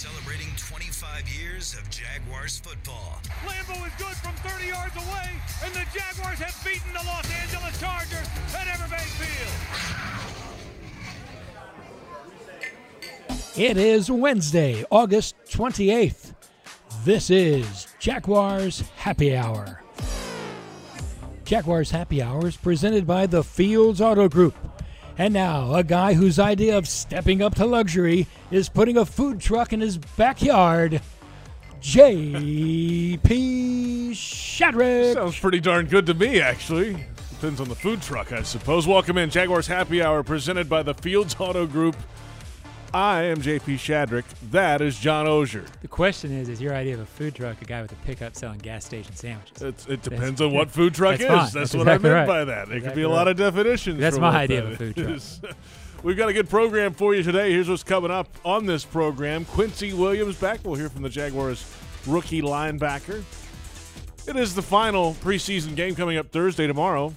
celebrating 25 years of Jaguars football. Lambo is good from 30 yards away, and the Jaguars have beaten the Los Angeles Chargers at Everbank Field. It is Wednesday, August 28th. This is Jaguars Happy Hour. Jaguars Happy Hour is presented by the Fields Auto Group. And now, a guy whose idea of stepping up to luxury is putting a food truck in his backyard, J.P. Shadrick. Sounds pretty darn good to me, actually. Depends on the food truck, I suppose. Welcome in Jaguars Happy Hour presented by the Fields Auto Group. I am JP Shadrick. That is John Oehser. The question is: Is your idea of a food truck a guy with a pickup selling gas station sandwiches? It's, it depends on what food truck That's is. That's, That's what exactly I meant right. by that. There could be a lot of definitions. That's my idea that of a food truck. We've got a good program for you today. Here's what's coming up on this program. Quincy Williams back. We'll hear from the Jaguars rookie linebacker. It is the final preseason game coming up Thursday tomorrow.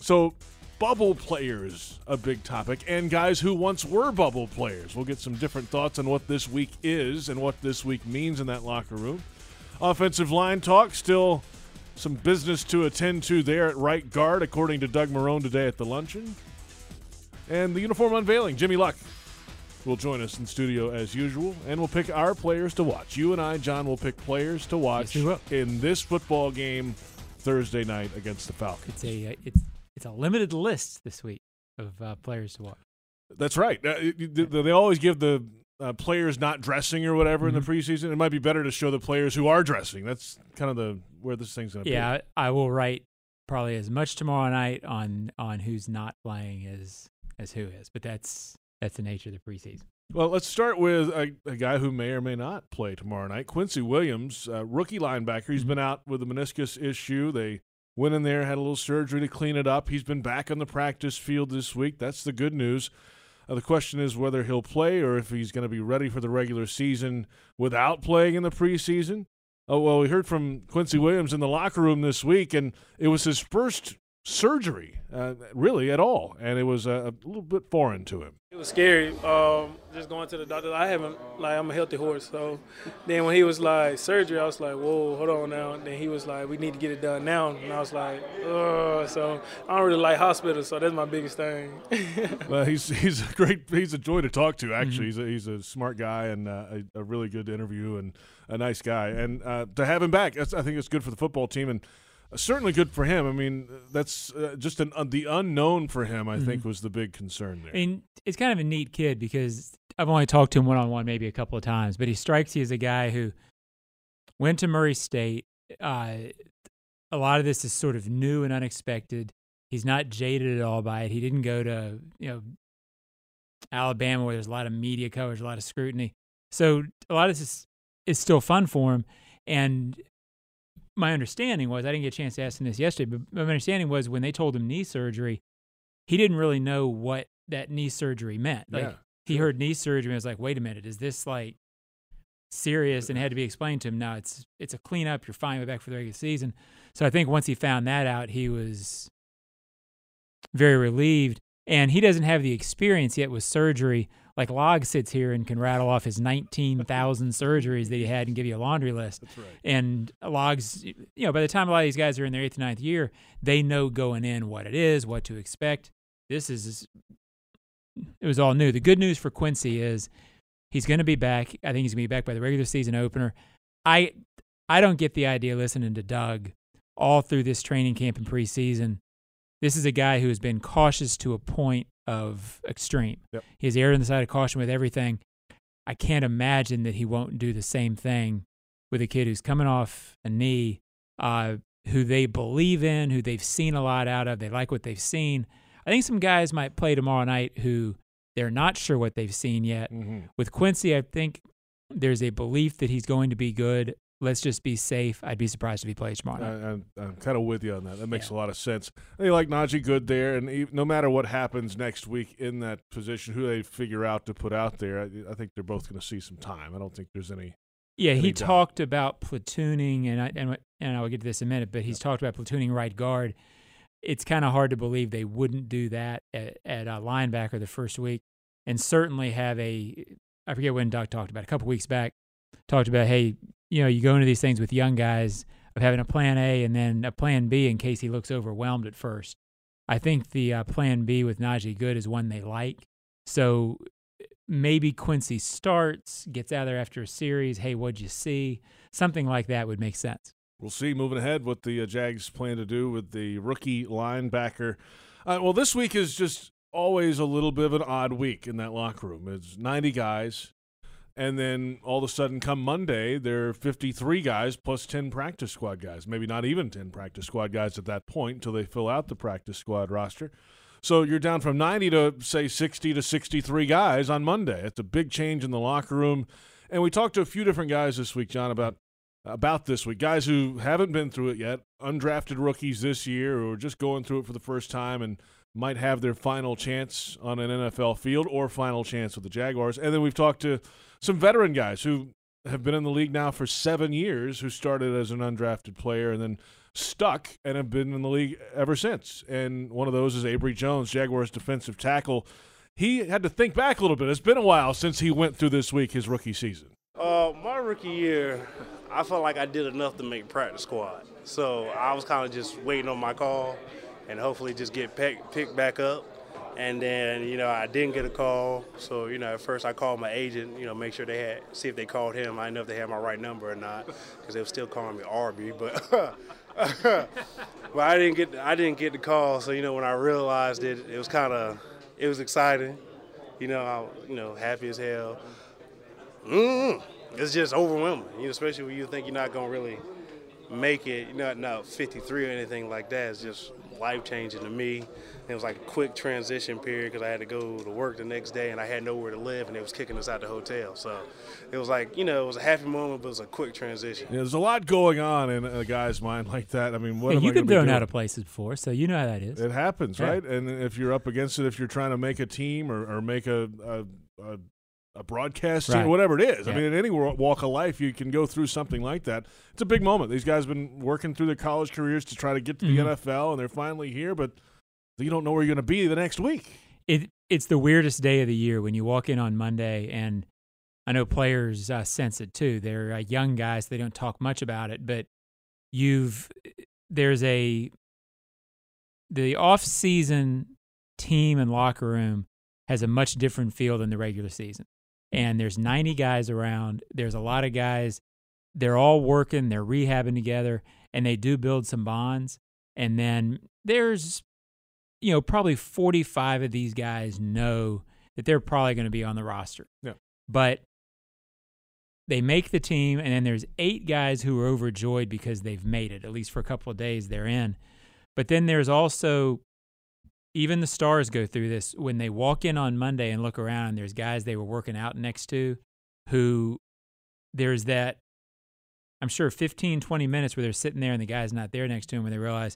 So, bubble players, a big topic, and guys who once were bubble players. We'll get some different thoughts on what this week is and what this week means in that locker room. Offensive line talk, still some business to attend to there at right guard, according to Doug Marrone today at the luncheon. And the uniform unveiling, Jimmy Luck will join us in studio as usual, and we'll pick our players to watch. You and I, John, will pick players to watch will. in this football game Thursday night against the Falcons. It's a uh, it's it's a limited list this week of uh, players to watch. That's right. Uh, they always give the uh, players not dressing or whatever Mm-hmm. in the preseason. It might be better to show the players who are dressing. That's kind of the where this thing's going to be. Yeah, I, I will write probably as much tomorrow night on on who's not playing as as who is, but that's that's the nature of the preseason. Well, let's start with a, a guy who may or may not play tomorrow night. Quincy Williams, uh, rookie linebacker. He's Mhm. been out with a meniscus issue. They went in there, had a little surgery to clean it up. He's been back on the practice field this week. That's the good news. Uh, the question is whether he'll play or if he's going to be ready for the regular season without playing in the preseason. Oh, well, we heard from Quincy Williams in the locker room this week, and it was his first surgery, uh, really, at all. And it was uh, a little bit foreign to him. It was scary. Um, just going to the doctor. I haven't like I'm a healthy horse. So then when he was like surgery, I was like, whoa, hold on now. And then he was like, we need to get it done now. And I was like, oh. So I don't really like hospitals. So that's my biggest thing. Well, he's he's a great he's a joy to talk to. Mm-hmm. Actually, he's a, he's a smart guy and uh, a, a really good interview and a nice guy. And uh, to have him back, I think it's good for the football team and certainly good for him. I mean, that's uh, just an, uh, the unknown for him. I think was the big concern there. Mm-hmm. I mean, it's kind of a neat kid because I've only talked to him one on one maybe a couple of times, but he strikes you as a guy who went to Murray State. Uh, a lot of this is sort of new and unexpected. He's not jaded at all by it. He didn't go to you know Alabama where there's a lot of media coverage, a lot of scrutiny. So a lot of this is, is still fun for him. And my understanding was I didn't get a chance to ask him this yesterday, but my understanding was when they told him knee surgery, he didn't really know what that knee surgery meant. Like Yeah, he heard knee surgery and was like, wait a minute, is this like serious? And it had to be explained to him. No, it's it's a cleanup. You're fine. We're back for the regular season. So I think once he found that out, he was very relieved. And he doesn't have the experience yet with surgery. Like Log sits here and can rattle off his 19,000 surgeries that he had and give you a laundry list. That's right. And Logs, you know, by the time a lot of these guys are in their eighth, ninth year, they know going in what it is, what to expect. This is, it was all new. The good news for Quincy is he's going to be back. I think he's going to be back by the regular season opener. I, I don't get the idea listening to Doug all through this training camp and preseason. This is a guy who has been cautious to a point of extreme. Yep. He's erred on the side of caution with everything. I can't imagine that he won't do the same thing with a kid who's coming off a knee, uh, who they believe in, who they've seen a lot out of. They like what they've seen. I think some guys might play tomorrow night who they're not sure what they've seen yet. Mhm. With Quincy, I think there's a belief that he's going to be good. Let's just be safe. I'd be surprised if he plays tomorrow. I, I'm, I'm kind of with you on that. That makes Yeah. a lot of sense. They like Najee Goode there, and no matter what happens next week in that position, who they figure out to put out there, I, I think they're both going to see some time. I don't think there's any. Yeah, any he doubt. talked about platooning, and I and, and I will get to this in a minute. But he's talked about platooning right guard. It's kind of hard to believe they wouldn't do that at, at a linebacker the first week, and certainly have a. I forget when Doug talked about it, a couple weeks back. talked about, hey, you know, you go into these things with young guys of having a plan A and then a plan B in case he looks overwhelmed at first. I think the uh, plan B with Najee Goode is one they like. So maybe Quincy starts, gets out there after a series. Hey, what'd you see? Something like that would make sense. We'll see moving ahead what the uh, Jags plan to do with the rookie linebacker. Uh, well, this week is just always a little bit of an odd week in that locker room. It's 90 guys, and then all of a sudden, come Monday, there are 53 guys plus 10 practice squad guys. Maybe not even 10 practice squad guys at that point until they fill out the practice squad roster. So you're down from 90 to, say, 60 to 63 guys on Monday. It's a big change in the locker room. And we talked to a few different guys this week, John, about about this week. Guys who haven't been through it yet, undrafted rookies this year, or just going through it for the first time and might have their final chance on an NFL field or final chance with the Jaguars. And then we've talked to some veteran guys who have been in the league now for seven years, who started as an undrafted player and then stuck and have been in the league ever since. And one of those is Abry Jones, Jaguars defensive tackle. He had to think back a little bit. It's been a while since he went through this week, his rookie season. Uh, my rookie year, I felt like I did enough to make practice squad. So I was kind of just waiting on my call and hopefully just get pick, picked back up. And then, you know, I didn't get a call. So, you know, at first I called my agent, you know, make sure they had, see if they called him. I didn't know if they had my right number or not because they were still calling me Arby. But, but I didn't get, I didn't get the call. So, you know, when I realized it, it was kind of, it was exciting. You know, I, you know, happy as hell. Mm, it's just overwhelming, you know, especially when you think you're not going to really make it, not, not 53 or anything like that. It's just life changing to me. It was like a quick transition period because I had to go to work the next day and I had nowhere to live and they was kicking us out of the hotel. So it was like, you know, it was a happy moment, but it was a quick transition. Yeah, there's a lot going on in a guy's mind like that. I mean, what Hey, am you've I been gonna be thrown out of places before, so you know how that is. It happens, Yeah. right? And if you're up against it, if you're trying to make a team or, or make a a, a, a broadcast team, whatever it is. I mean, in any walk of life, you can go through something like that. It's a big moment. These guys have been working through their college careers to try to get to the Mhm. NFL, and they're finally here, but you don't know where you're going to be the next week. it it's the weirdest day of the year when you walk in on Monday, and I know players uh, sense it too. They're uh, young guys; they don't talk much about it, but you've there's a the off season team and locker room has a much different feel than the regular season. And there's 90 guys around. There's a lot of guys. They're all working. They're rehabbing together, and they do build some bonds. And then there's you know, probably 45 of these guys know that they're probably going to be on the roster. Yeah. But they make the team, and then there's eight guys who are overjoyed because they've made it, at least for a couple of days they're in. But then there's also, even the stars go through this when they walk in on Monday and look around, and there's guys they were working out next to who there's that, I'm sure, 15, 20 minutes where they're sitting there and the guy's not there next to him, and they realize,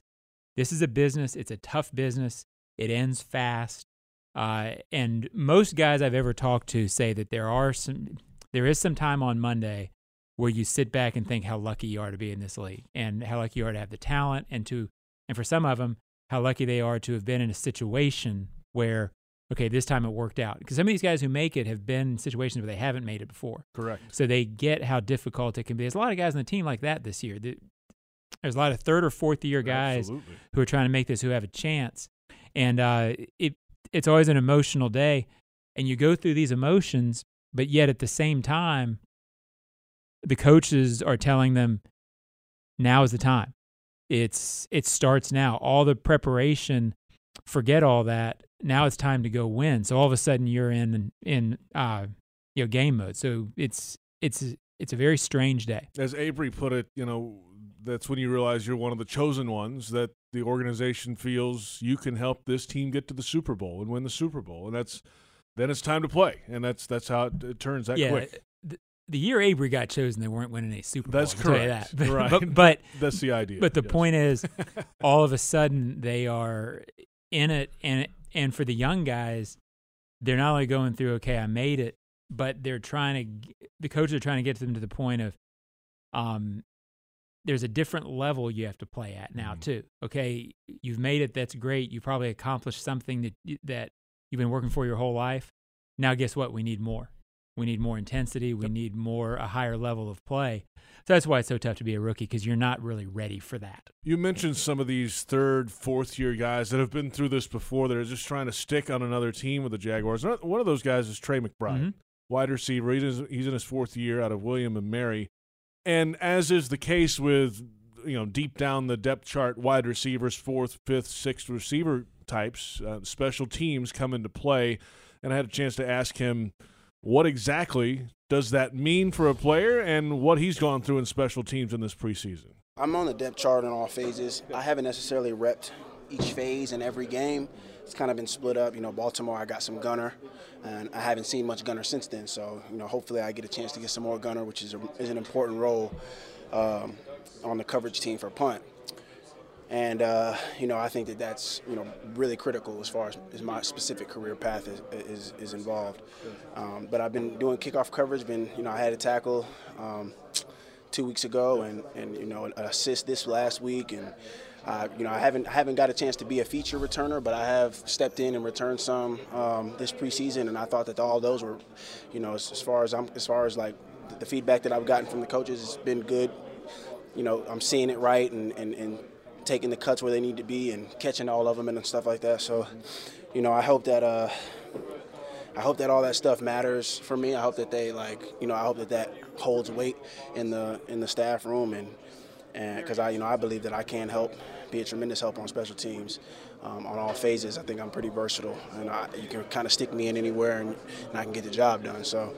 this is a business. It's a tough business. It ends fast. Uh, and most guys I've ever talked to say that there are some, there is some time on Monday where you sit back and think how lucky you are to be in this league and how lucky you are to have the talent and to, and for some of them, how lucky they are to have been in a situation where, okay, this time it worked out. Because some of these guys who make it have been in situations where they haven't made it before. Correct. So they get how difficult it can be. There's a lot of guys on the team like that this year. There's a lot of third or fourth year guys Absolutely. who are trying to make this who have a chance. And uh, it it's always an emotional day, and you go through these emotions, but yet at the same time, the coaches are telling them, "Now is the time. It's it starts now. All the preparation, forget all that. Now it's time to go win." So all of a sudden, you're in in uh, you know game mode. So it's it's it's a very strange day. As Abry put it, you know, that's when you realize you're one of the chosen ones that the organization feels you can help this team get to the Super Bowl and win the Super Bowl, and that's then it's time to play, and that's that's how it, it turns that yeah, quick. The, year Abry got chosen, they weren't winning a Super Bowl. That's I'll tell you correct. that. But, Right. but, but That's the idea. but the yes. point is, all of a sudden they are in it, and and for the young guys, they're not only going through, okay, I made it, but they're trying to. The coaches are trying to get them to the point of, um, there's a different level you have to play at now Mhm. too. Okay, you've made it. That's great. You probably accomplished something that that you've been working for your whole life. Now, guess what? We need more. We need more intensity. We need more a higher level of play. So that's why it's so tough to be a rookie because you're not really ready for that. You mentioned some of these third, fourth year guys that have been through this before that are just trying to stick on another team with the Jaguars. One of those guys is Tre McBride, Mhm. wide receiver. He's, he's in his fourth year out of William and Mary. And as is the case with, you know, deep down the depth chart, wide receivers, fourth, fifth, sixth receiver types, uh, special teams come into play. And I had a chance to ask him what exactly does that mean for a player and what he's gone through in special teams in this preseason. I'm on the depth chart in all phases. I haven't necessarily repped each phase in every game. It's kind of been split up. You know, Baltimore, I got some gunner, and I haven't seen much gunner since then. So, you know, hopefully I get a chance to get some more gunner, which is, a, is an important role um, on the coverage team for punt. And uh, you know, I think that that's you know really critical as far as, as my specific career path is is, is involved. Um, but I've been doing kickoff coverage. Been you know I had a tackle um, two weeks ago, and and you know an assist this last week, and uh, you know I haven't I haven't got a chance to be a feature returner, but I have stepped in and returned some um, this preseason, and I thought that all those were, you know, as, as far as I'm as far as like the feedback that I've gotten from the coaches has been good. You know, I'm seeing it right, and, and, and taking the cuts where they need to be and catching all of them and stuff like that. So, you know, I hope that uh, I hope that all that stuff matters for me. I hope that they like, you know, I hope that that holds weight in the in the staff room and and because I, you know, I believe that I can help, be a tremendous help on special teams. Um, on all phases, I think I'm pretty versatile, and I, you can kind of stick me in anywhere, and, and I can get the job done. So,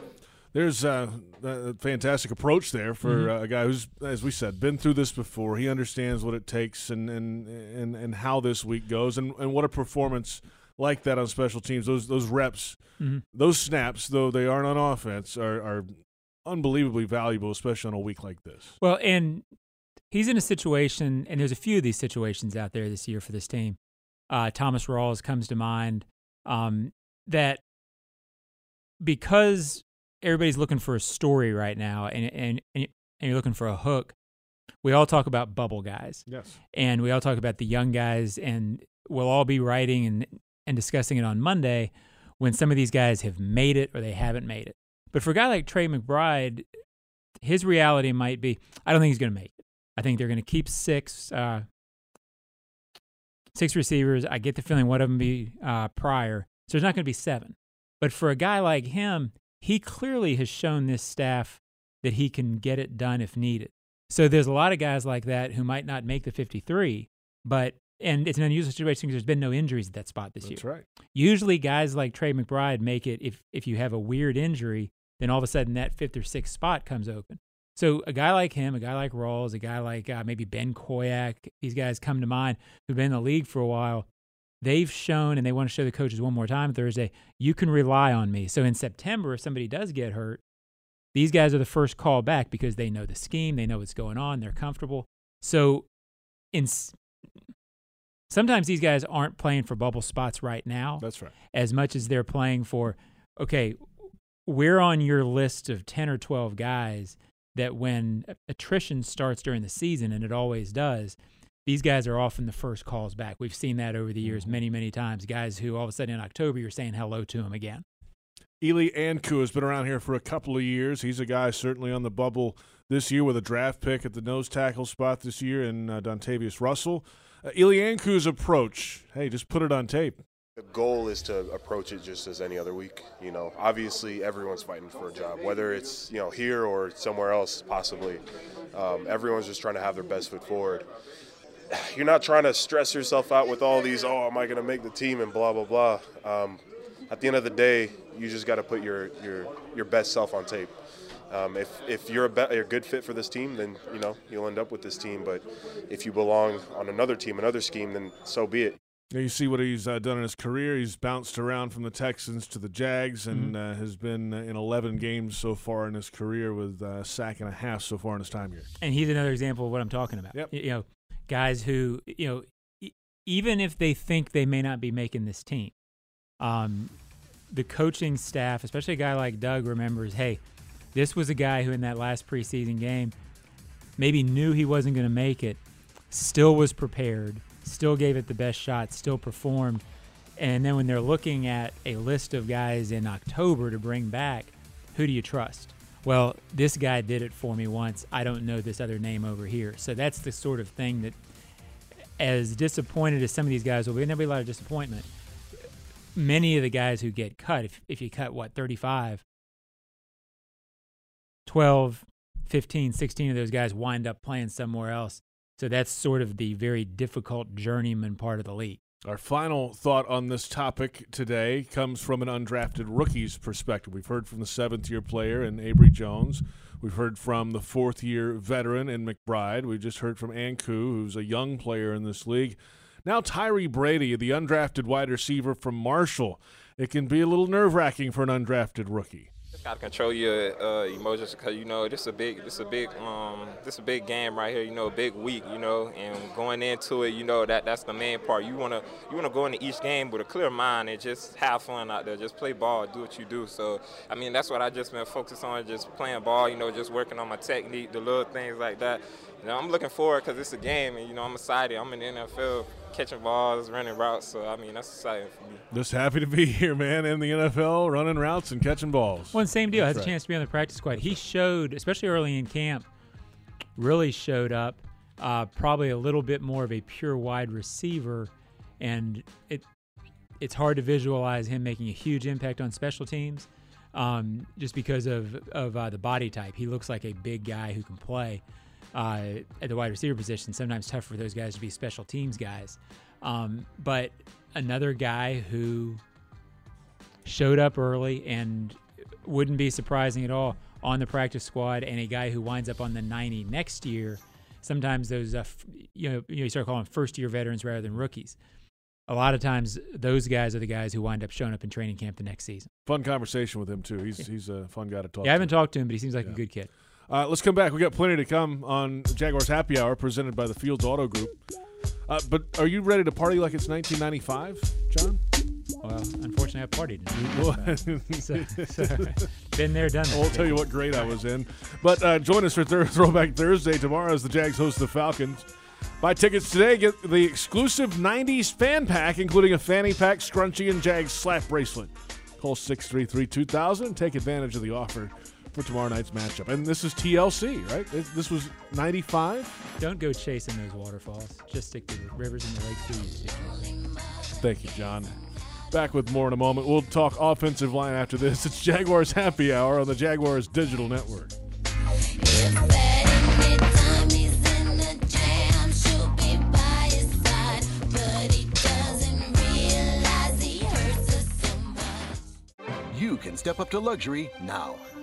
there's uh, a fantastic approach there for Mm-hmm. a guy who's, as we said, been through this before. He understands what it takes and and and, and how this week goes, and, and what a performance like that on special teams. Those those reps, Mhm. those snaps, though they aren't on offense, are, are unbelievably valuable, especially on a week like this. Well, and he's in a situation, and there's a few of these situations out there this year for this team. Uh, Thomas Rawls comes to mind um, that because everybody's looking for a story right now, and and and you're looking for a hook. We all talk about bubble guys, Yes. and we all talk about the young guys, and we'll all be writing and and discussing it on Monday when some of these guys have made it or they haven't made it. But for a guy like Tre McBride, his reality might be I don't think he's going to make it. I think they're going to keep six uh, six receivers. I get the feeling one of them be uh, Pryor, so there's not going to be seven. But for a guy like him, he clearly has shown this staff that he can get it done if needed. So there's a lot of guys like that who might not make the 53, but and it's an unusual situation because there's been no injuries at that spot this That's year. right. Usually, guys like Tre McBride make it if if you have a weird injury, then all of a sudden that fifth or sixth spot comes open. So a guy like him, a guy like Rawls, a guy like uh, maybe Ben Koyack, these guys come to mind who've been in the league for a while. They've shown, and they want to show the coaches one more time Thursday, you can rely on me. So in September, if somebody does get hurt, these guys are the first call back because they know the scheme, they know what's going on, they're comfortable. So in sometimes these guys aren't playing for bubble spots right now That's right. as much as they're playing for okay we're on your list of 10 or 12 guys that when attrition starts during the season and it always does these guys are often the first calls back we've seen that over the years many many times guys who all of a sudden in october you're saying hello to them again Eli Ankou has been around here for a couple of years. He's a guy certainly on the bubble this year with a draft pick at the nose tackle spot this year in uh, Dontavius Russell. Uh, Eli Ankou's approach, hey, just put it on tape. The goal is to approach it just as any other week. You know, obviously everyone's fighting for a job, whether it's you know here or somewhere else, possibly. Um, everyone's just trying to have their best foot forward. You're not trying to stress yourself out with all these. Oh, am I going to make the team and blah blah blah. Um, at the end of the day, you just got to put your your your best self on tape. Um, if if you're a, be- you're a good fit for this team, then you know you'll end up with this team. But if you belong on another team, another scheme, then so be it. Now you see what he's uh, done in his career. He's bounced around from the Texans to the Jags and uh, has been uh, in 11 games so far in his career with uh, a sack and a half so far in his time here. and he's another example of what i'm talking about Yep. You know guys who you know e- even if they think they may not be making this team um, the coaching staff especially a guy like doug remembers hey this was a guy who in that last preseason game maybe knew he wasn't going to make it still was prepared still gave it the best shot still performed and then when they're looking at a list of guys in october to bring back who do you trust? Well, this guy did it for me once. I don't know this other name over here. So that's the sort of thing that, as disappointed as some of these guys will be, and there'll be a lot of disappointment. Many of the guys who get cut, if, if you cut what, 35, 12, 15, 16 of those guys wind up playing somewhere else. So that's sort of the very difficult journeyman part of the league. Our final thought on this topic today comes from an undrafted rookie's perspective. We've heard from the seventh year player in Abry Jones. We've heard from the fourth year veteran in McBride. We just heard from Ankou, who's a young player in this league. Now, Tyre Brady, the undrafted wide receiver from Marshall. It can be a little nerve wracking for an undrafted rookie. Gotta control your uh, emotions because you know this is a big, this is a big, um, this is a big game right here. You know, a big week. You know, and going into it, you know that that's the main part. You wanna, you wanna go into each game with a clear mind and just have fun out there. Just play ball, do what you do. So, I mean, that's what I just been focused on, just playing ball. You know, just working on my technique, the little things like that. You know, I'm looking forward because it's a game, and you know, I'm excited. I'm in the NFL catching balls, running routes. So I mean, that's exciting for me. Just happy to be here, man, in the NFL, running routes and catching balls. Well, same deal. That's Has right. a chance to be on the practice squad. He showed, especially early in camp, really showed up. Uh, probably a little bit more of a pure wide receiver, and it it's hard to visualize him making a huge impact on special teams, um, just because of of uh, the body type. He looks like a big guy who can play uh, at the wide receiver position. Sometimes tough for those guys to be special teams guys, um, but another guy who showed up early and wouldn't be surprising at all on the practice squad and a guy who winds up on the 90 next year sometimes those uh, f- you know you start calling them first year veterans rather than rookies a lot of times those guys are the guys who wind up showing up in training camp the next season Fun conversation with him, too. He's, he's a fun guy to talk yeah i haven't talked to him but he seems like Yeah. a good kid Uh, let's come back. We got plenty to come on Jaguars Happy Hour presented by the Fields Auto Group. Uh, but are you ready to party like it's 1995, John? well unfortunately i partied Well, so, so, been there done that I'll tell you what grade I was in. But uh, join us for Thur- Throwback Thursday tomorrow as the Jags host the Falcons. Buy tickets today. Get the exclusive 90s fan pack, including a fanny pack, scrunchie, and Jags slap bracelet. Call 633 2000 and take advantage of the offer for tomorrow night's matchup. And this is TLC, right? This- This was 95? don't go chasing those waterfalls just stick to the rivers and the lakes we used to Thank you, John. Back with more in a moment. We'll talk offensive line after this. It's Jaguars Happy Hour on the Jaguars Digital Network. You can step up to luxury now.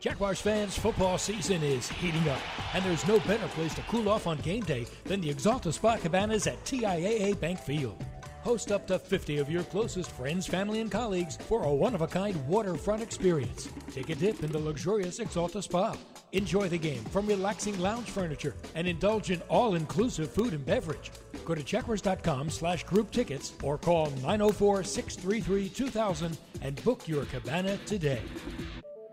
Jaguars fans, football season is heating up, and there's no better place to cool off on game day than the Exalta Spa Cabanas at TIAA Bank Field. Host up to 50 of your closest friends, family, and colleagues for a one of a kind waterfront experience. Take a dip in the luxurious Exalta Spa. Enjoy the game from relaxing lounge furniture and indulge in all inclusive food and beverage. Go to checkers.com slash group tickets or call 904 633 2000 and book your cabana today.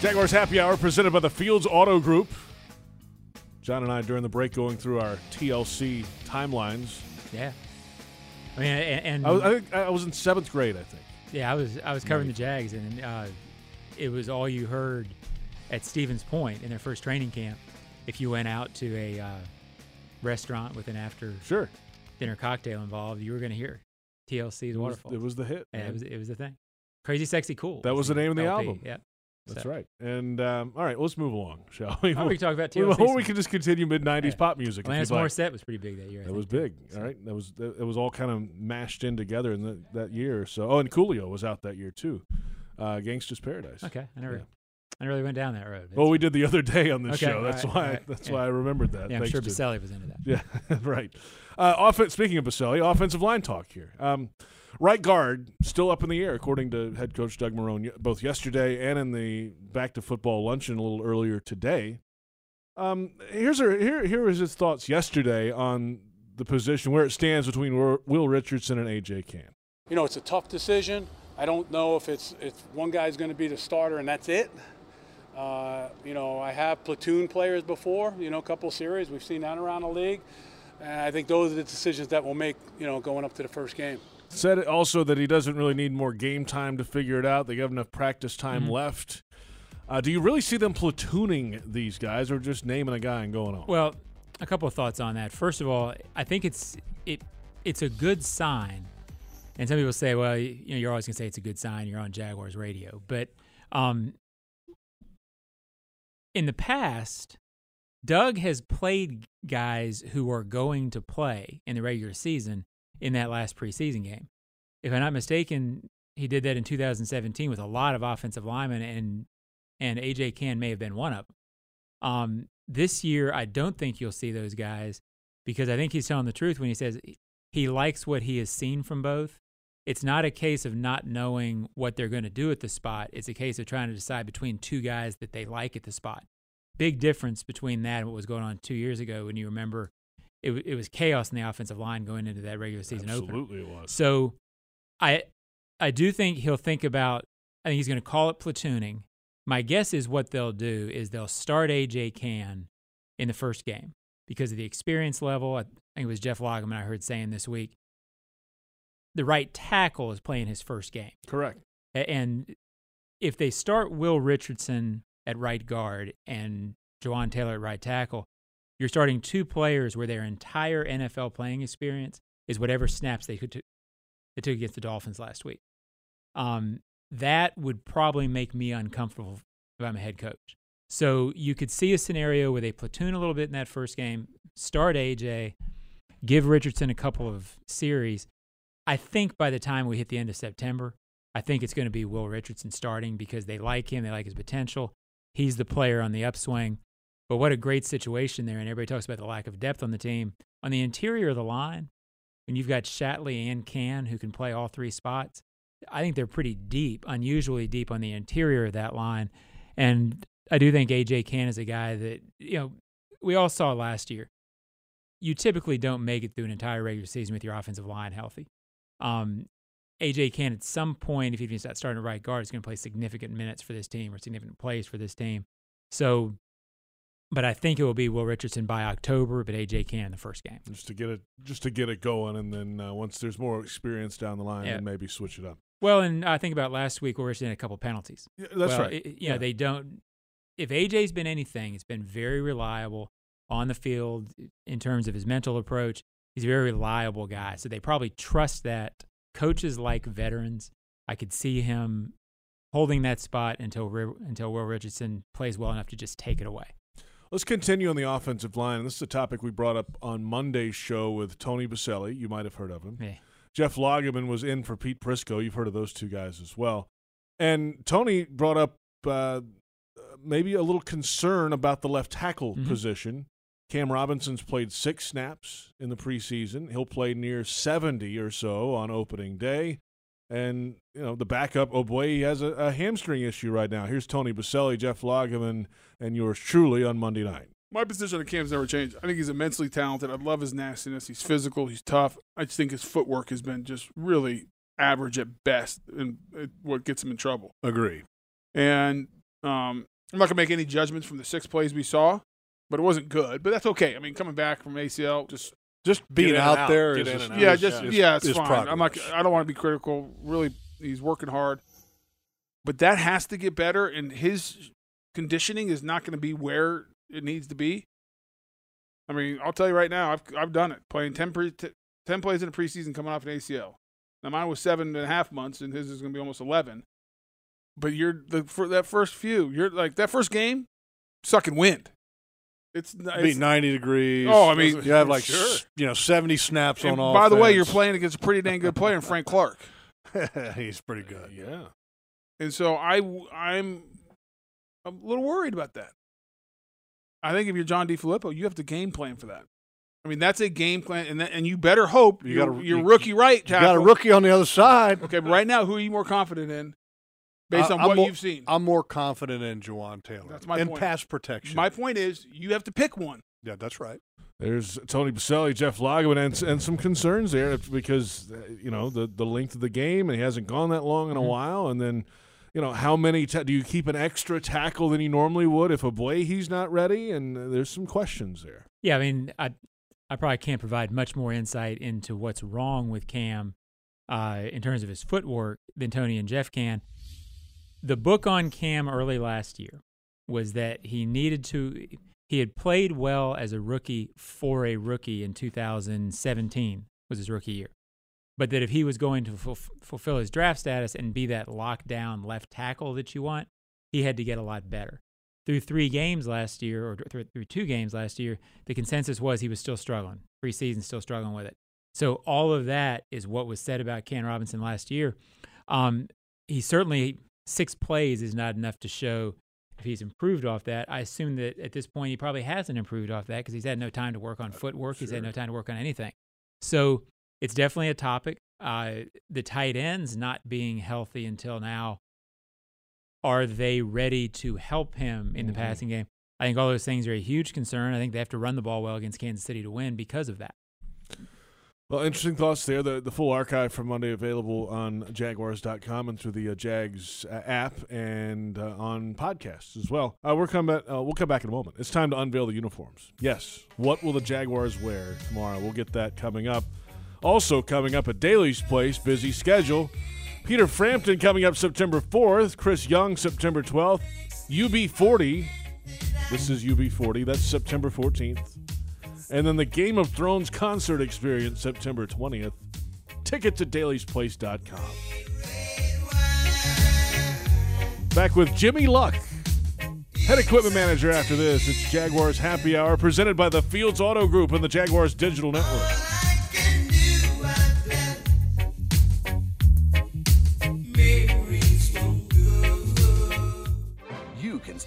Jaguars Happy Hour presented by the Fields Auto Group. John and I during the break going through our TLC timelines. yeah i mean and, and I was, I think I was in seventh grade. I think. Yeah, I was I was covering the Jags, and uh, it was all you heard at Stevens Point in their first training camp. If you went out to a uh, restaurant with an after Sure. dinner cocktail involved, you were going to hear TLC's It was, Waterfall. it was the hit. yeah, it was it was the thing. Crazy, sexy, cool. That was the name of the LP, album. Yep. That's So- right. And um, all right, let's move along, shall we? Oh, we can talk about Or we can just continue mid '90s Yeah. pop music. Alanis like. Morissette was pretty big that year. I That think, was big. All right, that was that, it was all kind of mashed in together in the, that year. So, oh, and Coolio was out that year too. Uh, Gangsta's Paradise. Okay, I never, Yeah. I never really went down that road. Well, we did the other day on this Okay, show. That's right, why. right, That's yeah. why I remembered that. Yeah, I'm sure Boselli was into that. Yeah, right. Uh, offense. Speaking of Boselli, offensive line talk here. Um, right guard still up in the air, according to head coach Doug Marrone, both yesterday and in the back to football luncheon a little earlier today. Um, here's her, here here was his thoughts yesterday on the position where it stands between Wi- Will Richardson and AJ Cann. You know, it's a tough decision. I don't know if it's if one guy's going to be the starter and that's it. Uh, you know, I have platoon players before. You know, a couple series we've seen that around the league, and I think those are the decisions that we'll make. You know, going up to the first game. Said also that he doesn't really need more game time to figure it out. They have enough practice time Mhm. left. Uh, do you really see them platooning these guys, or just naming a guy and going on? Well, a couple of thoughts on that. First of all, I think it's it it's a good sign. And some people say, well, you know, you're always gonna say it's a good sign. You're on Jaguars radio, but um, in the past, Doug has played guys who are going to play in the regular season in that last preseason game. If I'm not mistaken, he did that in 2017 with a lot of offensive linemen, and and AJ Cann may have been one of them. Um, this year, I don't think you'll see those guys because I think he's telling the truth when he says he likes what he has seen from both. It's not a case of not knowing what they're going to do at the spot. It's a case of trying to decide between two guys that they like at the spot. Big difference between that and what was going on two years ago when you remember it, it was chaos in the offensive line going into that regular season opener. Absolutely, it was. So I I do think he'll think about I think he's going to call it platooning. My guess is what they'll do is they'll start AJ Cann in the first game because of the experience level. I think it was Jeff Lageman I heard saying this week. The right tackle is playing his first game. Correct. And if they start Will Richardson at right guard and Jawaan Taylor at right tackle, you're starting two players where their entire NFL playing experience is whatever snaps they could t- they took against the Dolphins last week. Um, that would probably make me uncomfortable if I'm a head coach. So you could see a scenario where they platoon a little bit in that first game, start AJ, give Richardson a couple of series. I think by the time we hit the end of September, I think it's going to be Will Richardson starting because they like him, they like his potential. He's the player on the upswing. But what a great situation there. And everybody talks about the lack of depth on the team. On the interior of the line, when you've got Shatley and Cann who can play all three spots, I think they're pretty deep, unusually deep on the interior of that line. And I do think AJ Cann is a guy that, you know, we all saw last year. You typically don't make it through an entire regular season with your offensive line healthy. Um, AJ Cann at some point, if he's starting at right guard, is going to play significant minutes for this team or significant plays for this team. So, but I think it will be Will Richardson by October, but AJ Cann in the first game. just to get it just to get it going, and then uh, once there's more experience down the line, Yeah. then maybe switch it up. Well, and I think about last week, Will Richardson had a couple penalties. Yeah, that's Well, right. it- you know, Yeah. they don't. If AJ's been anything, it's been very reliable on the field in terms of his mental approach. He's a very reliable guy, so they probably trust that. Coaches like veterans. I could see him holding that spot until until Will Richardson plays well enough to just take it away. Let's continue on the offensive line. This is a topic we brought up on Monday's show with Tony Boselli. You might have heard of him. Yeah. Jeff Lageman was in for Pete Prisco. You've heard of those two guys as well. And Tony brought up uh, maybe a little concern about the left tackle Mhm. position. Cam Robinson's played six snaps in the preseason. He'll play near 70 or so on opening day. And, you know, the backup, oh boy, he has a, a hamstring issue right now. Here's Tony Boselli, Jeff Lageman, and yours truly on Monday night. My position on Cam's never changed. I think he's immensely talented. I love his nastiness. He's physical. He's tough. I just think his footwork has been just really average at best, and what gets him in trouble. Agree. And um, I'm not gonna make any judgments from the six plays we saw, but it wasn't good. But that's okay. I mean, coming back from ACL, just just being out out. there Get is just- and yeah, just is- yeah, it's is fine. I'm not. I don't want to be critical. Really, he's working hard, but that has to get better. And his conditioning is not going to be where it needs to be. I mean, I'll tell you right now, I've I've done it. Playing 10, pre, 10 plays in a preseason, coming off an ACL. Now mine was seven and a half months, and his is going to be almost eleven. but you're the for that first few, you're like that first game, sucking wind. It's, Be 90 degrees. Oh, I mean, you have like sure. you know 70 snaps And on all. by the way, you're playing against a pretty dang good player Frank Clark. He's pretty good. Yeah. And so I I'm a little worried about that. I think if you're John DeFilippo, you have to game plan for that. I mean, that's a game plan, and that, and you better hope You you got got a- your you- rookie right. You got a rookie on the other side. Okay, but right now, who are you more confident in, based I- on I'm what more- you've seen? I'm more confident in Jawaan Taylor. That's my in point. pass protection. My point is, you have to pick one. yeah, that's right. There's Tony Boselli, Jeff Lageman, and, and some concerns there because uh, you know the the length of the game, and he hasn't gone that long in a Mm-hmm. while. And then, you know, how many ta- do you keep an extra tackle than you normally would if a boy he's not ready? And there's some questions there. Yeah, I mean, I I probably can't provide much more insight into what's wrong with Cam uh, in terms of his footwork than Tony and Jeff can. The book on Cam early last year was that he needed to. He had played well as a rookie for a rookie in 2017 was his rookie year, but that if he was going to fulf- fulfill his draft status and be that lockdown left tackle that you want, he had to get a lot better through three games last year, or th- through two games last year, the consensus was he was still struggling. Preseason, still struggling with it. So all of that is what was said about Ken Robinson last year. Um, he certainly six plays is not enough to show if he's improved off that. I assume that at this point he probably hasn't improved off that because he's had no time to work on footwork. He's had no time to work on anything. So it's definitely a topic. Uh, the tight ends not being healthy until now are they ready to help him in the Mhm. passing game? I think all those things are a huge concern. I think they have to run the ball well against Kansas City to win because of that. Well, interesting thoughts there. The, the full archive from Monday available on Jaguars.com and through the uh, Jags uh, app and uh, on podcasts as well. Uh, we're come back, uh, we'll come back in a moment. It's time to unveil the uniforms. Yes. What will the Jaguars wear tomorrow? We'll get that coming up. Also coming up at Daily's Place, busy schedule. Peter Frampton coming up September 4th. Chris Young September 12th. UB40. This is UB40. That's September 14th. And then the Game of Thrones concert experience September 20th. Ticket to dailysplace.com. Back with Jimmy Luck, head equipment manager after this. It's Jaguars Happy Hour presented by the Fields Auto Group and the Jaguars Digital Network.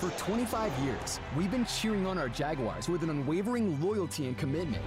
For 25 years, we've been cheering on our Jaguars with an unwavering loyalty and commitment.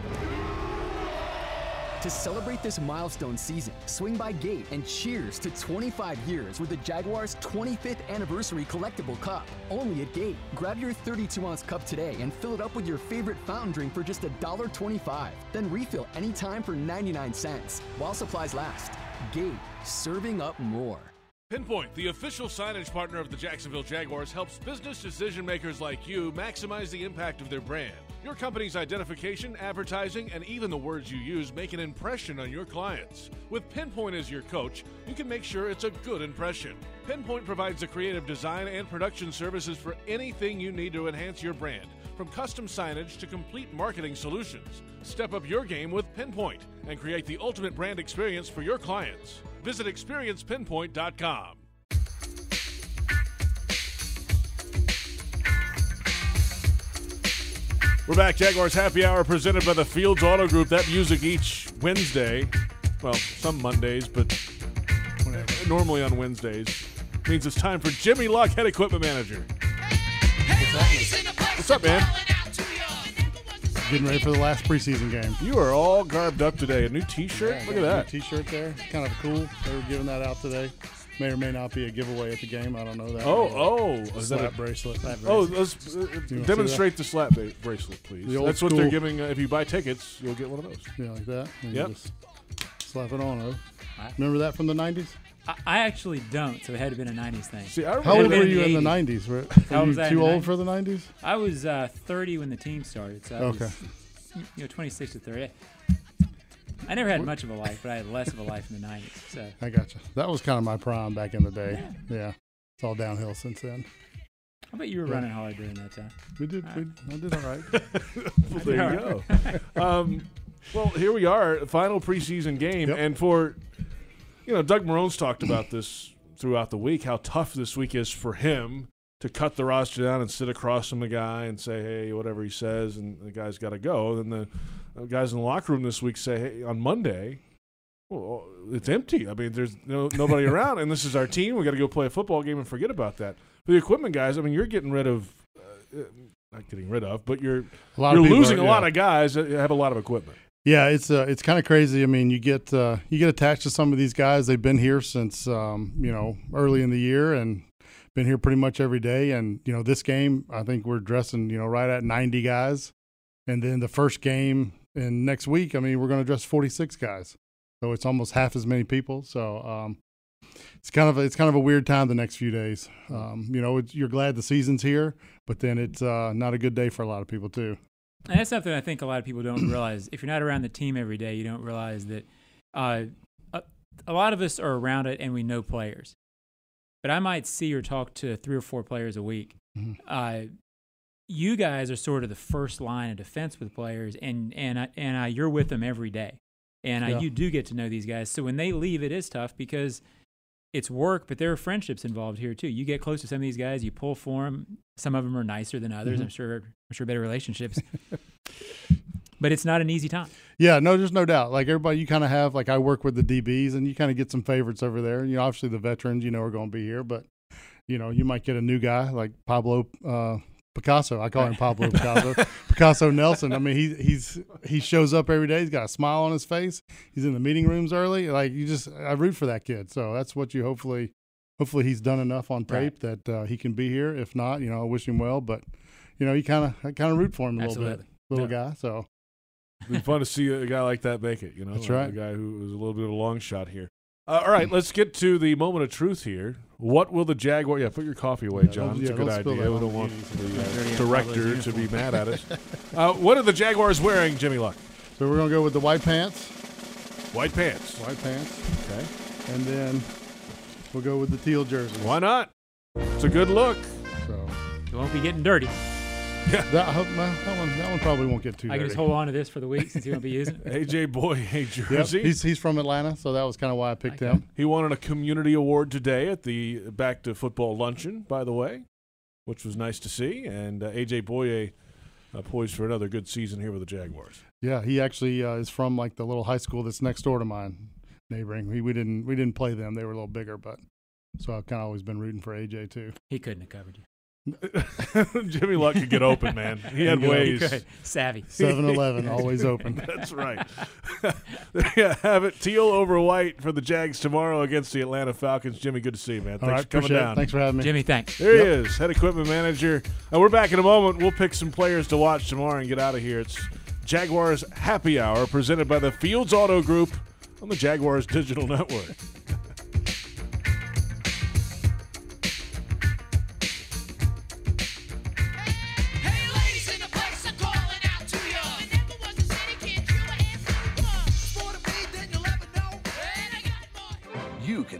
To celebrate this milestone season, swing by Gate and cheers to 25 years with the Jaguars' 25th anniversary collectible cup. Only at Gate. Grab your 32 ounce cup today and fill it up with your favorite fountain drink for just $1.25. Then refill anytime for 99 cents while supplies last. Gate, serving up more. Pinpoint, the official signage partner of the Jacksonville Jaguars, helps business decision makers like you maximize the impact of their brand. Your company's identification, advertising, and even the words you use make an impression on your clients. With Pinpoint as your coach, you can make sure it's a good impression. Pinpoint provides the creative design and production services for anything you need to enhance your brand, from custom signage to complete marketing solutions. Step up your game with Pinpoint and create the ultimate brand experience for your clients. Visit experiencepinpoint.com. We're back. Jaguars Happy Hour presented by the Fields Auto Group. That music each Wednesday, well, some Mondays, but normally on Wednesdays, means it's time for Jimmy Luck, head equipment manager. What's up, man? Getting ready for the last preseason game. You are all garbed up today. A new T-shirt. Yeah, Look at a that. new T-shirt there. Kind of cool. They were giving that out today. May or may not be a giveaway at the game. I don't know that. Oh, Uh, oh, a is that a bracelet? Oh, let's uh, You wanna see demonstrate the slap ba- bracelet, please. The old That's what they're school- giving. Uh, if you buy tickets, you'll get one of those. Yeah, like that. And you Yep. just Slap it on, though. Remember that from the '90s? I, I actually don't, so it had to have been a '90s thing. See, I How old were you in the '90s? Were, How were you was I in too the old 90s? for the '90s? I was uh, 30 when the team started, so I Okay. was, you know, 26 to 30. I never had much of a life, but I had less of a life in the 90s. So I gotcha. That was kind of my prime back in the day. Yeah, it's all downhill since then. I bet you were Yeah. running hard during that time. We did. We, I did all right. Well, there you go. um, well, here we are, final preseason game, and for you know, Doug Marrone's talked about this throughout the week, how tough this week is for him to cut the roster down and sit across from the guy and say, hey, whatever he says, and the guy's got to go. And the uh, guys in the locker room this week say, hey, on Monday, well, it's empty. I mean, there's no, nobody around, and this is our team. We got to go play a football game and forget about that. For the equipment guys, I mean, you're getting rid of, uh, not getting rid of, but you're A lot you're losing are- a lot of guys that have a lot of equipment. Yeah, it's uh, it's kind of crazy. I mean, you get uh, you get attached to some of these guys. They've been here since um, you know early in the year and been here pretty much every day. And you know, this game, I think we're dressing you know right at ninety guys, and then the first game in next week, I mean, we're going to dress forty six guys. So it's almost half as many people. So um, it's kind of a, it's kind of a weird time the next few days. Um, you know, you're glad the season's here, but then it's uh, not a good day for a lot of people too. And that's something I think a lot of people don't realize. If you're not around the team every day, you don't realize that uh, a, a lot of us are around it and we know players. But I might see or talk to three or four players a week. Mhm. Uh, you guys are sort of the first line of defense with players, and and I- and uh, you're with them every day, and Yeah. you do get to know these guys. So when they leave, it is tough because it's work, but there are friendships involved here too. You get close to some of these guys, you pull for them. Some of them are nicer than others. Mhm. I'm sure. I'm sure better relationships. but it's not an easy time. Yeah, no, there's no doubt. Like everybody, you kind of have like I work with the DBs, and you kind of get some favorites over there. You know, obviously the veterans, you know, are going to be here, but you know, you might get a new guy like Pablo uh, Picasso. I call him Pablo Picasso. Picasso Nelson. I mean, he he's he shows up every day. He's got a smile on his face. He's in the meeting rooms early. Like you just, I root for that kid. So that's what you hopefully, hopefully he's done enough on tape that uh, he can be here. If not, you know, I wish him well. But you know, you kind of, kind of root for him a little bit, Absolutely. little guy. So. It'd be fun to see a guy like that make it. You know, That's right. A guy who was a little bit of a long shot here. Uh, all right, let's get to the moment of truth here. What will the Jaguar? Yeah, put your coffee away, Yeah, John. don't- It's yeah, a good idea. that We don't the want the uh, director to be mad at us. Uh, what are the Jaguars wearing, Jimmy Luck? So we're gonna go with the white pants. White pants. White pants. Okay. And then we'll go with the teal jersey. Why not? It's a good look. So You won't be getting dirty. That, I that one that one probably won't get too I dirty. can just hold on to this for the week since you won't be using it. AJ Bouye, a Yep, jersey. he's he's from Atlanta, so that was kind of why I picked him. He won a community award today at the Back to Football luncheon, by the way, which was nice to see. And uh, AJ Bouye uh, poised for another good season here with the Jaguars. Yeah, he actually uh, is from like the little high school that's next door to mine, neighboring. We, we didn't we didn't play them; they were a little bigger, but so I've kind of always been rooting for AJ too. He couldn't have covered you. Jimmy Luck could get open, man. He had He could. ways. He could. Savvy. 7-Eleven, always open. That's right. there you have it. Teal over white for the Jags tomorrow against the Atlanta Falcons. Jimmy, good to see you, man. Thanks right, for coming appreciate it. down. Thanks for having me. Jimmy, thanks. There Yep. he is, head equipment manager. And we're back in a moment. We'll pick some players to watch tomorrow and get out of here. It's Jaguars Happy Hour presented by the Fields Auto Group on the Jaguars Digital Network.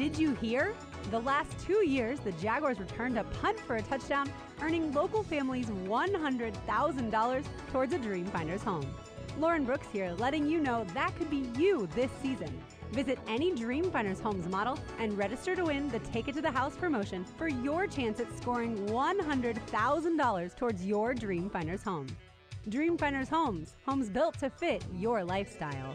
Did you hear? The last two years, the Jaguars returned a punt for a touchdown, earning local families $100,000 towards a Dreamfinders home. Lauren Brooks here, letting you know that could be you this season. Visit any Dreamfinders Homes model and register to win the Take It to the House promotion for your chance at scoring $100,000 towards your Dreamfinders home. Dreamfinders Homes, homes built to fit your lifestyle.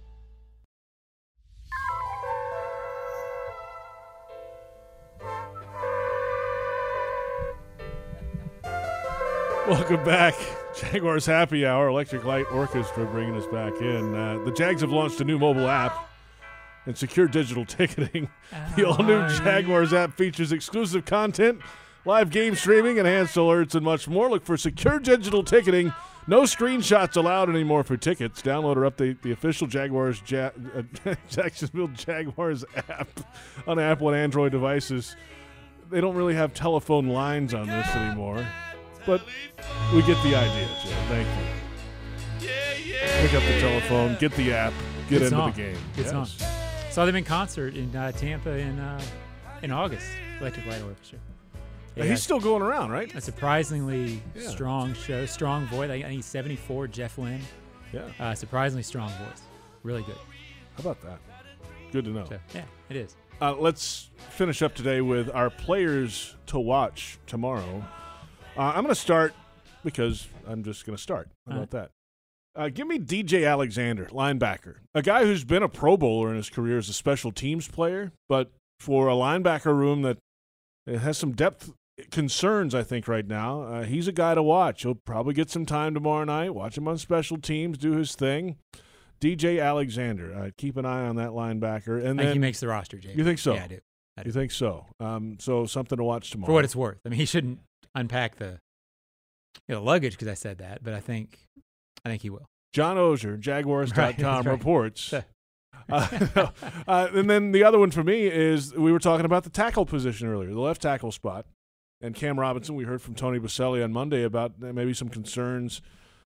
Welcome back. Jaguars Happy Hour, Electric Light Orchestra bringing us back in. Uh, the Jags have launched a new mobile app and secure digital ticketing. the all new Jaguars app features exclusive content, live game streaming, enhanced alerts, and much more. Look for secure digital ticketing. No screenshots allowed anymore for tickets. Download or update the official Jaguars ja- uh, Jacksonville Jaguars app on Apple and Android devices. They don't really have telephone lines on this anymore, but we get the idea, Joe. Thank you. Pick up the telephone, get the app, get Good into song. the game. It's Yes. song. Saw them in concert in uh, Tampa in uh, in August. Electric Light Orchestra. Yeah, he's still going around, right? A surprisingly Yeah. strong show, strong voice. I think he's 74. Jeff Lynne. Yeah. Uh, surprisingly strong voice. Really good. How about that? Good to know. So, yeah, it is. Uh, let's finish up today with our players to watch tomorrow. Uh, I'm going to start because I'm just going to start. How about that? Uh, give me DJ Alexander, linebacker, a guy who's been a Pro Bowler in his career as a special teams player, but for a linebacker room that has some depth concerns, I think, right now. Uh, he's a guy to watch. He'll probably get some time tomorrow night. Watch him on special teams, do his thing. DJ Alexander, uh, keep an eye on that linebacker. And I think then he makes the roster, Jake. You think so? Yeah, I do. I You think so? Um, so something to watch tomorrow. For what it's worth. I mean, he shouldn't unpack the you know, luggage because I said that, but I think I think he will. John Oehser, Jaguars.com Right, that's right. reports. Uh, uh, and then the other one for me is we were talking about the tackle position earlier, the left tackle spot. And Cam Robinson, we heard from Tony Boselli on Monday about uh, maybe some concerns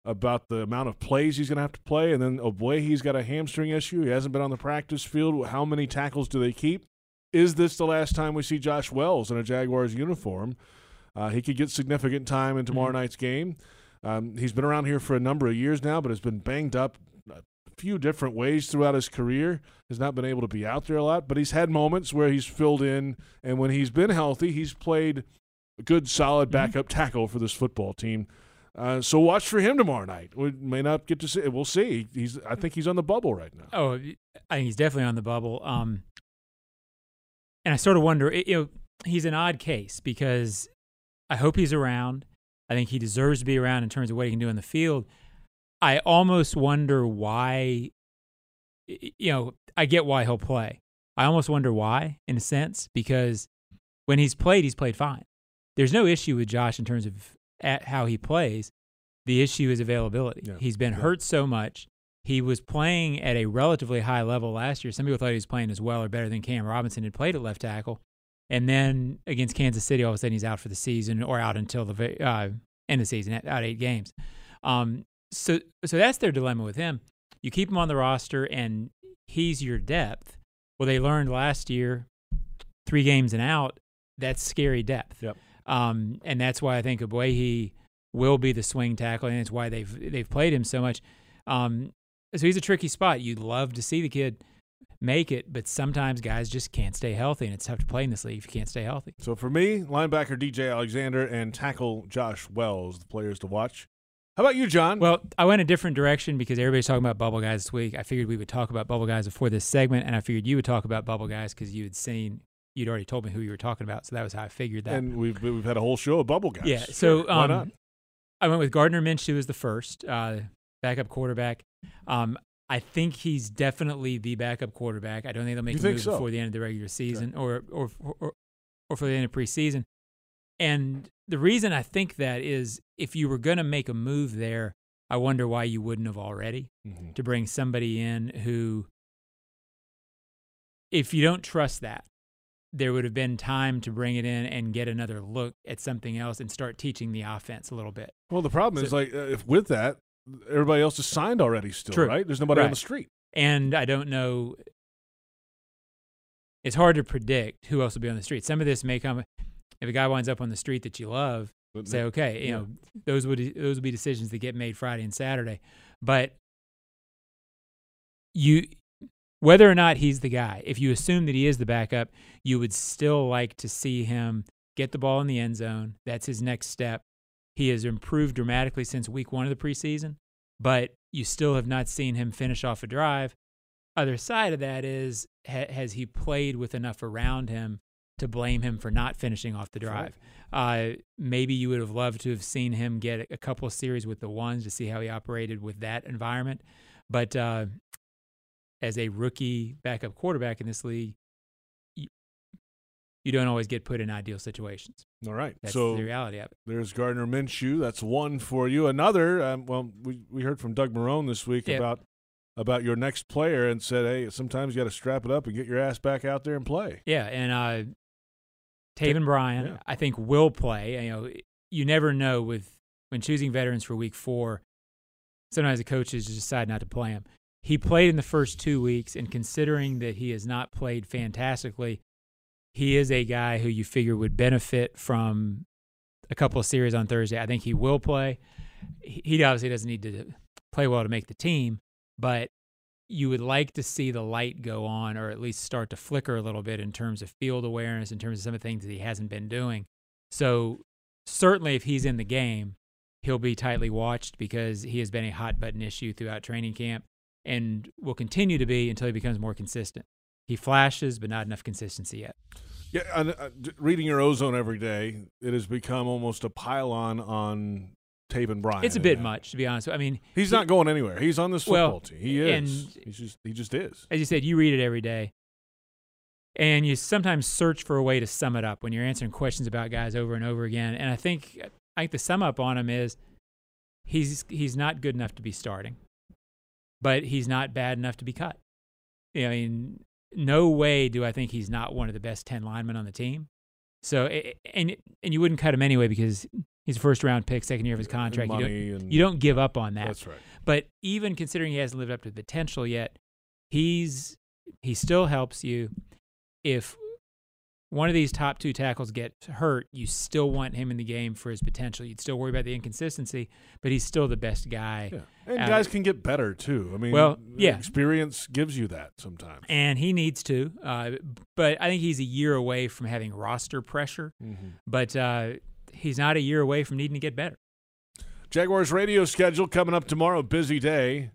about the amount of plays he's going to have to play. And then Ogbuehi, he's got a hamstring issue. He hasn't been on the practice field. How many tackles do they keep? Is this the last time we see Josh Wells in a Jaguars uniform? Uh, he could get significant time in tomorrow night's game. Um, he's been around here for a number of years now, but has been banged up a few different ways throughout his career. Has not been able to be out there a lot, but he's had moments where he's filled in, and when he's been healthy, he's played a good, solid backup tackle for this football team. Uh, so watch for him tomorrow night. We may not get to see. We'll see. He's. I think he's on the bubble right now. Oh, I think he's definitely on the bubble. Um, and I sort of wonder, it- you know, he's an odd case because I hope he's around. I think he deserves to be around in terms of what he can do in the field. I almost wonder why, you know, I get why he'll play. I almost wonder why, in a sense, because when he's played, he's played fine. There's no issue with Josh in terms of at how he plays. The issue is availability. He's been hurt so much. He was playing at a relatively high level last year. Some people thought he was playing as well or better than Cam Robinson had played at left tackle. And then against Kansas City, all of a sudden he's out for the season or out until the uh, end of the season, out eight games. Um, so, so that's their dilemma with him. You keep him on the roster, and he's your depth. Well, they learned last year, three games and out, that's scary depth. Yep. Um, and that's why I think Ogbuehi will be the swing tackle, and it's why they've they've played him so much. Um, so he's a tricky spot. You'd love to see the kid make it, but sometimes guys just can't stay healthy, and it's tough to play in this league if you can't stay healthy. So for me, linebacker DJ Alexander and tackle Josh Wells, the players to watch. How about you, John? Well, I went a different direction because everybody's talking about bubble guys this week. I figured we would talk about bubble guys before this segment, and I figured you would talk about bubble guys because you had seen, you'd already told me who you were talking about. So that was how I figured that. and we've we've had a whole show of bubble guys. Yeah. So Why um, not? I went with Gardner Minshew as the first uh, backup quarterback. Um, I think he's definitely the backup quarterback. I don't think they'll make You a move so? before the end of the regular season or, or or or for the end of preseason. And the reason I think that is if you were going to make a move there, I wonder why you wouldn't have already Mm-hmm. to bring somebody in who, if you don't trust that, there would have been time to bring it in and get another look at something else and start teaching the offense a little bit. Well, the problem is like uh, if with that, everybody else is signed already. Still, True. right? There's nobody on the street. And I don't know. it's hard to predict who else will be on the street. Some of this may come if a guy winds up on the street that you love. Say okay, you yeah. know those would those would be decisions that get made Friday and Saturday, but you whether or not he's the guy, if you assume that he is the backup, you would still like to see him get the ball in the end zone. That's his next step. He has improved dramatically since week one of the preseason, but you still have not seen him finish off a drive. Other side of that is, ha- has he played with enough around him to blame him for not finishing off the drive? Uh, maybe you would have loved to have seen him get a couple of series with the ones to see how he operated with that environment. But uh, as a rookie backup quarterback in this league, you don't always get put in ideal situations. All right. That's so the reality of it. There's Gardner Minshew. That's one for you. Another. Um, well, we we heard from Doug Marrone this week Yeah. about about your next player and said, hey, sometimes you got to strap it up and get your ass back out there and play. Yeah, and uh, Taven Bryan, yeah. I think will play. You know, you never know with when choosing veterans for Week Four. Sometimes the coaches just decide not to play him. He played in the first two weeks, and considering that he has not played fantastically, he is a guy who you figure would benefit from a couple of series on Thursday. I think he will play. He obviously doesn't need to play well to make the team, but you would like to see the light go on or at least start to flicker a little bit in terms of field awareness, in terms of some of the things that he hasn't been doing. So, certainly, if he's in the game, he'll be tightly watched because he has been a hot button issue throughout training camp and will continue to be until he becomes more consistent. He flashes, but not enough consistency yet. Yeah, and, uh, reading your O-Zone every day, it has become almost a pylon on Taven Bryan. It's a bit much, to be honest. I mean, He's he- not going anywhere. He's on this football Well, team. He is. He's just he just is. as you said, you read it every day. And you sometimes search for a way to sum it up when you're answering questions about guys over and over again. And I think I think the sum up on him is he's he's not good enough to be starting, but he's not bad enough to be cut. I mean, no way do I think he's not one of the best ten linemen on the team. So and and you wouldn't cut him anyway because he's a first round pick, second year of his contract. You don't you don't give up on that. That's right. But even considering he hasn't lived up to the potential yet, he's he still helps you. If one of these top two tackles gets hurt, you still want him in the game for his potential. You'd still worry about the inconsistency, but he's still the best guy. Yeah. And out- guys can get better too. I mean, Well, yeah. experience gives you that sometimes. and he needs to. Uh, but I think he's a year away from having roster pressure. Mhm. But uh, he's not a year away from needing to get better. Jaguars radio schedule coming up tomorrow. Busy day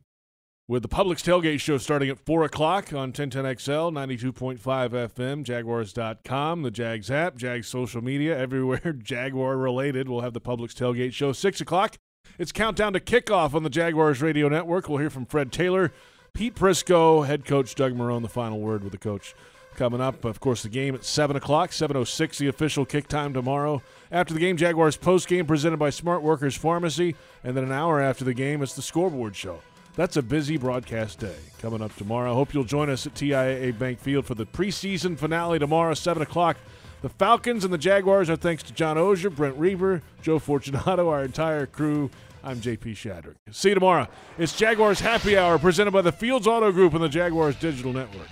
with the Publix Tailgate Show starting at 4 o'clock on 1010XL, 92.5 FM, Jaguars.com, the Jags app, Jags social media, everywhere Jaguar related. We'll have the Publix Tailgate Show. 6 o'clock. It's countdown to kickoff on the Jaguars radio network. We'll hear from Fred Taylor, Pete Prisco, head coach Doug Marrone, the final word with the coach. Coming up, of course, the game at 7 o'clock, 7.06, the official kick time tomorrow. After the game, Jaguars post game presented by Smart Workers Pharmacy. And then an hour after the game, it's the scoreboard show. That's a busy broadcast day coming up tomorrow. Hope you'll join us at TIAA Bank Field for the preseason finale tomorrow, 7 o'clock. The Falcons and the Jaguars are thanks to John Oehser, Brent Reaver, Joe Fortunato, our entire crew. I'm JP Shadrick. See you tomorrow. It's Jaguars Happy Hour presented by the Fields Auto Group and the Jaguars Digital Network.